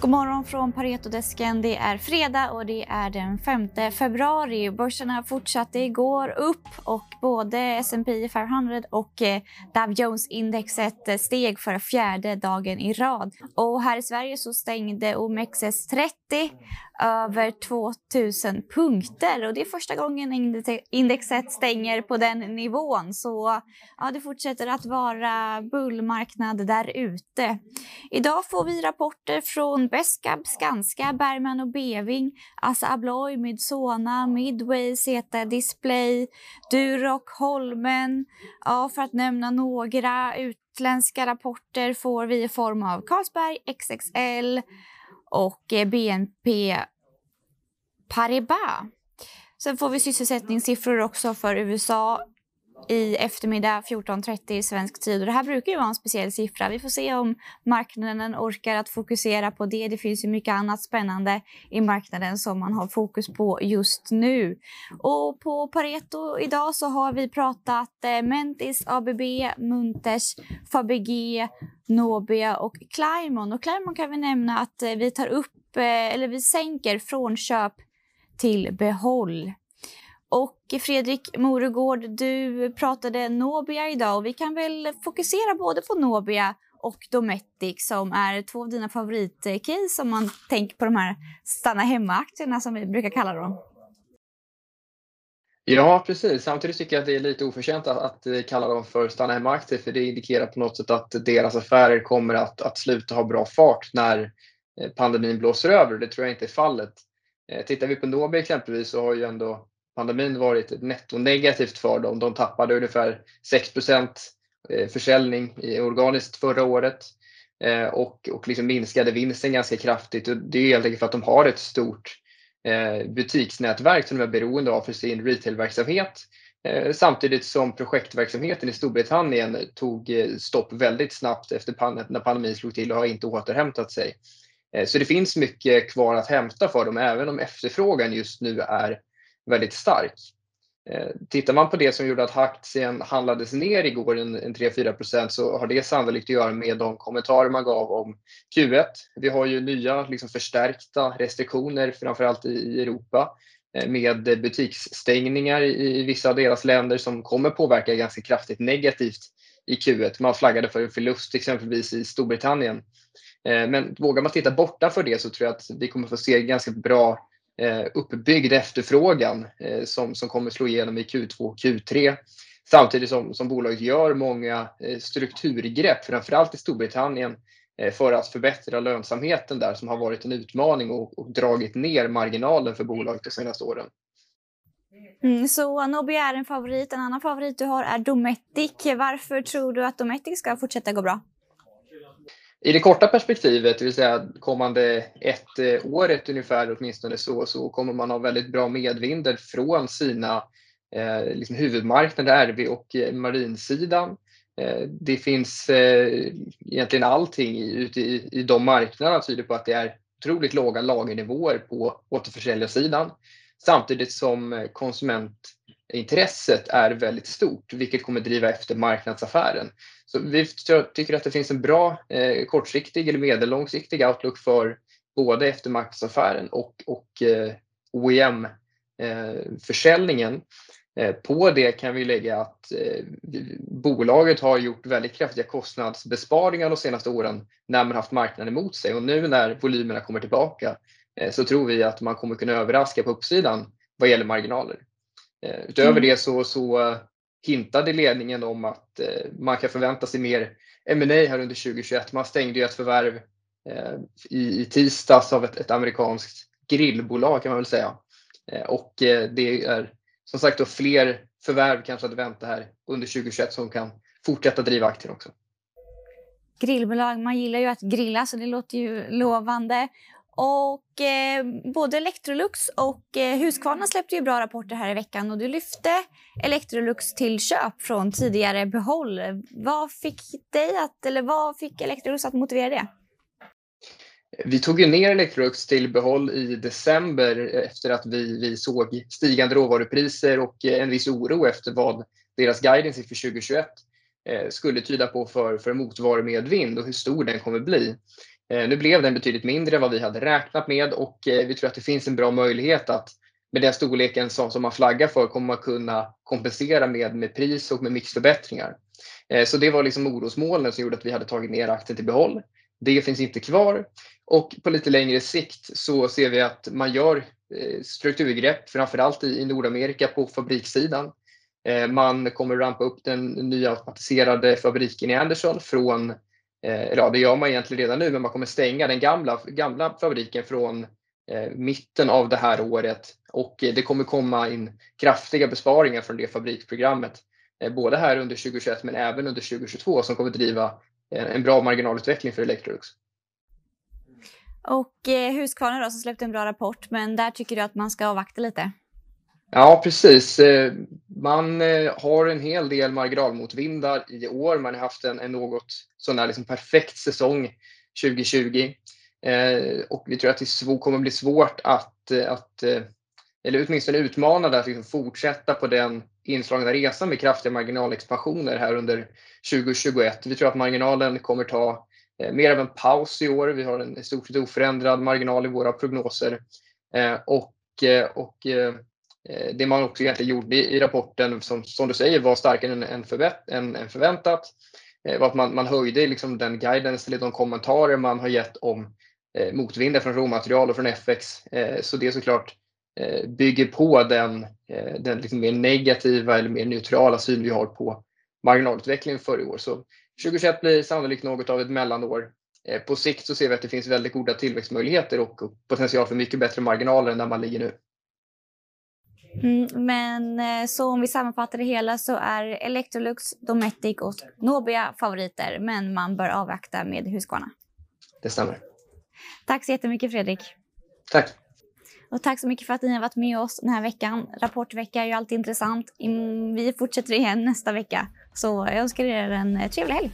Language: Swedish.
God morgon från Paretodesken. Det är fredag och det är den 5 februari. Börserna fortsatte igår upp och både S&P 500 och eh, Dow Jones-indexet steg för fjärde dagen i rad. Och här i Sverige så stängde OMXS30 över 2000 punkter och det är första gången indexet stänger på den nivån. Så ja, det fortsätter att vara bullmarknad där ute. Idag får vi rapporter från Beskab, Skanska, Bergman och Beving, Assa Abloy, Midsona, Midway, Zeta Display, Duroc, Holmen, ja, för att nämna några. Utländska rapporter får vi i form av Carlsberg, XXL, och eh, BNP Paribas. Sen får vi sysselsättningssiffror också för USA i eftermiddag 14.30 svensk tid. Och det här brukar ju vara en speciell siffra. Vi får se om marknaden orkar att fokusera på det. Det finns ju mycket annat spännande i marknaden som man har fokus på just nu. Och på Pareto idag så har vi pratat eh, Mentis, ABB, Munters, Fabege, Nobia och Climon. Och Climon kan vi nämna att eh, vi tar upp, eh, eller vi sänker från köp till behåll. Och Fredrik Moregård, du pratade Nobia idag och vi kan väl fokusera både på Nobia och Dometic som är två av dina favoritcase om man tänker på de här stanna hemma-aktierna som vi brukar kalla dem. Ja, precis. Samtidigt tycker jag att det är lite oförtjänt att, att eh, kalla dem för stanna hemma-aktier för det indikerar på något sätt att deras affärer kommer att, att sluta ha bra fart när eh, pandemin blåser över. Det tror jag inte är fallet. Eh, tittar vi på Nobia exempelvis så har ju ändå pandemin varit nettonegativt för dem. De tappade ungefär 6 eh, försäljning försäljning organiskt förra året eh, och, och liksom minskade vinsten ganska kraftigt. Och det är helt enkelt för att de har ett stort eh, butiksnätverk som de är beroende av för sin retailverksamhet. Samtidigt som projektverksamheten i Storbritannien tog stopp väldigt snabbt efter när pandemin slog till och har inte återhämtat sig. Så det finns mycket kvar att hämta för dem även om efterfrågan just nu är väldigt stark. Eh, tittar man på det som gjorde att aktien handlades ner igår en, en 3-4% så har det sannolikt att göra med de kommentarer man gav om Q1. Vi har ju nya liksom förstärkta restriktioner framförallt i Europa eh, med butiksstängningar i vissa av deras länder som kommer påverka ganska kraftigt negativt i Q1. Man flaggade för en förlust exempelvis i Storbritannien. Eh, men vågar man titta bortanför det så tror jag att vi kommer få se ganska bra Eh, uppbyggd efterfrågan eh, som, som kommer slå igenom i Q2 och Q3. Samtidigt som, som bolaget gör många eh, strukturgrepp, framförallt i Storbritannien, för att förbättra lönsamheten där som har varit en utmaning och, och dragit ner marginalen för bolaget de senaste åren. Mm, så Nobi är en favorit. En annan favorit du har är Dometic. Varför tror du att Dometic ska fortsätta gå bra? I det korta perspektivet, det vill säga kommande ett eh, året ungefär åtminstone så, så kommer man ha väldigt bra medvinder från sina eh, liksom huvudmarknader, RV och eh, marinsidan. Eh, det finns eh, egentligen allting ute i, i de marknaderna tyder på att det är otroligt låga lagernivåer på återförsäljarsidan samtidigt som eh, intresset är väldigt stort vilket kommer driva efter marknadsaffären. Så vi tycker att det finns en bra eh, kortsiktig eller medellångsiktig outlook för både eftermarknadsaffären och, och eh, OEM-försäljningen. Eh, eh, på det kan vi lägga att eh, bolaget har gjort väldigt kraftiga kostnadsbesparingar de senaste åren när man haft marknaden emot sig och nu när volymerna kommer tillbaka eh, så tror vi att man kommer kunna överraska på uppsidan vad gäller marginaler. Eh, utöver mm. det så, så hintade ledningen om att eh, man kan förvänta sig mer M&A här under 2021. Man stängde ju ett förvärv eh, i, i tisdags av ett, ett amerikanskt grillbolag kan man väl säga. Eh, och det är som sagt då fler förvärv kanske att vänta här under 2021 som kan fortsätta driva aktien också. Grillbolag, man gillar ju att grilla så det låter ju lovande. Och eh, både Electrolux och eh, Husqvarna släppte ju bra rapporter här i veckan och du lyfte Electrolux till köp från tidigare behåll. Vad fick dig att, eller vad fick Electrolux att motivera det? Vi tog ju ner Electrolux till behåll i december efter att vi, vi såg stigande råvarupriser och eh, en viss oro efter vad deras guidance för 2021 eh, skulle tyda på för, för motvarumedvind och hur stor den kommer bli. Eh, nu blev den betydligt mindre än vad vi hade räknat med och eh, vi tror att det finns en bra möjlighet att med den storleken som, som man flaggar för kommer man kunna kompensera med, med pris och med mixförbättringar. Eh, så det var liksom orosmolnen som gjorde att vi hade tagit ner aktien till behåll. Det finns inte kvar och på lite längre sikt så ser vi att man gör strukturgrepp, framförallt i Nordamerika på fabrikssidan. Man kommer rampa upp den nya automatiserade fabriken i Anderson från, Eh, ja det gör man egentligen redan nu, men man kommer stänga den gamla, gamla fabriken från eh, mitten av det här året och eh, det kommer komma in kraftiga besparingar från det fabriksprogrammet. Både här under 2021 men även under 2022 som kommer driva en bra marginalutveckling för Electrolux. Och eh, Husqvarna då som släppte en bra rapport, men där tycker du att man ska avvakta lite? Ja, precis. Eh, man eh, har en hel del marginalmotvindar i år. Man har haft en, en något sån här liksom perfekt säsong 2020. Eh, och vi tror att det kommer bli svårt att, att eller åtminstone utmanande att liksom fortsätta på den inslagna resan med kraftiga marginalexpansioner här under 2021. Vi tror att marginalen kommer ta mer av en paus i år. Vi har en i stort sett oförändrad marginal i våra prognoser. Och, och Eh, det man också egentligen gjorde i rapporten, som, som du säger, var starkare än, än, förvänt, än, än förväntat. Eh, var att man, man höjde liksom den guidance eller de kommentarer man har gett om eh, motvinden från råmaterial och från FX. så det såklart bygger på den, den liksom mer negativa eller mer neutrala syn vi har på marginalutvecklingen för i år. Så 2021 blir sannolikt något av ett mellanår. Eh, på sikt så ser vi att det finns väldigt goda tillväxtmöjligheter och potential för mycket bättre marginaler än där man ligger nu. Mm, men eh, så om vi sammanfattar det hela så är Electrolux, Dometic och Nobia favoriter, men man bör avvakta med Husqvarna. Det stämmer. Tack så jättemycket Fredrik. Tack. Och tack så mycket för att ni har varit med oss den här veckan. Rapportvecka är ju alltid intressant. Vi fortsätter igen nästa vecka. Så jag önskar er en trevlig helg.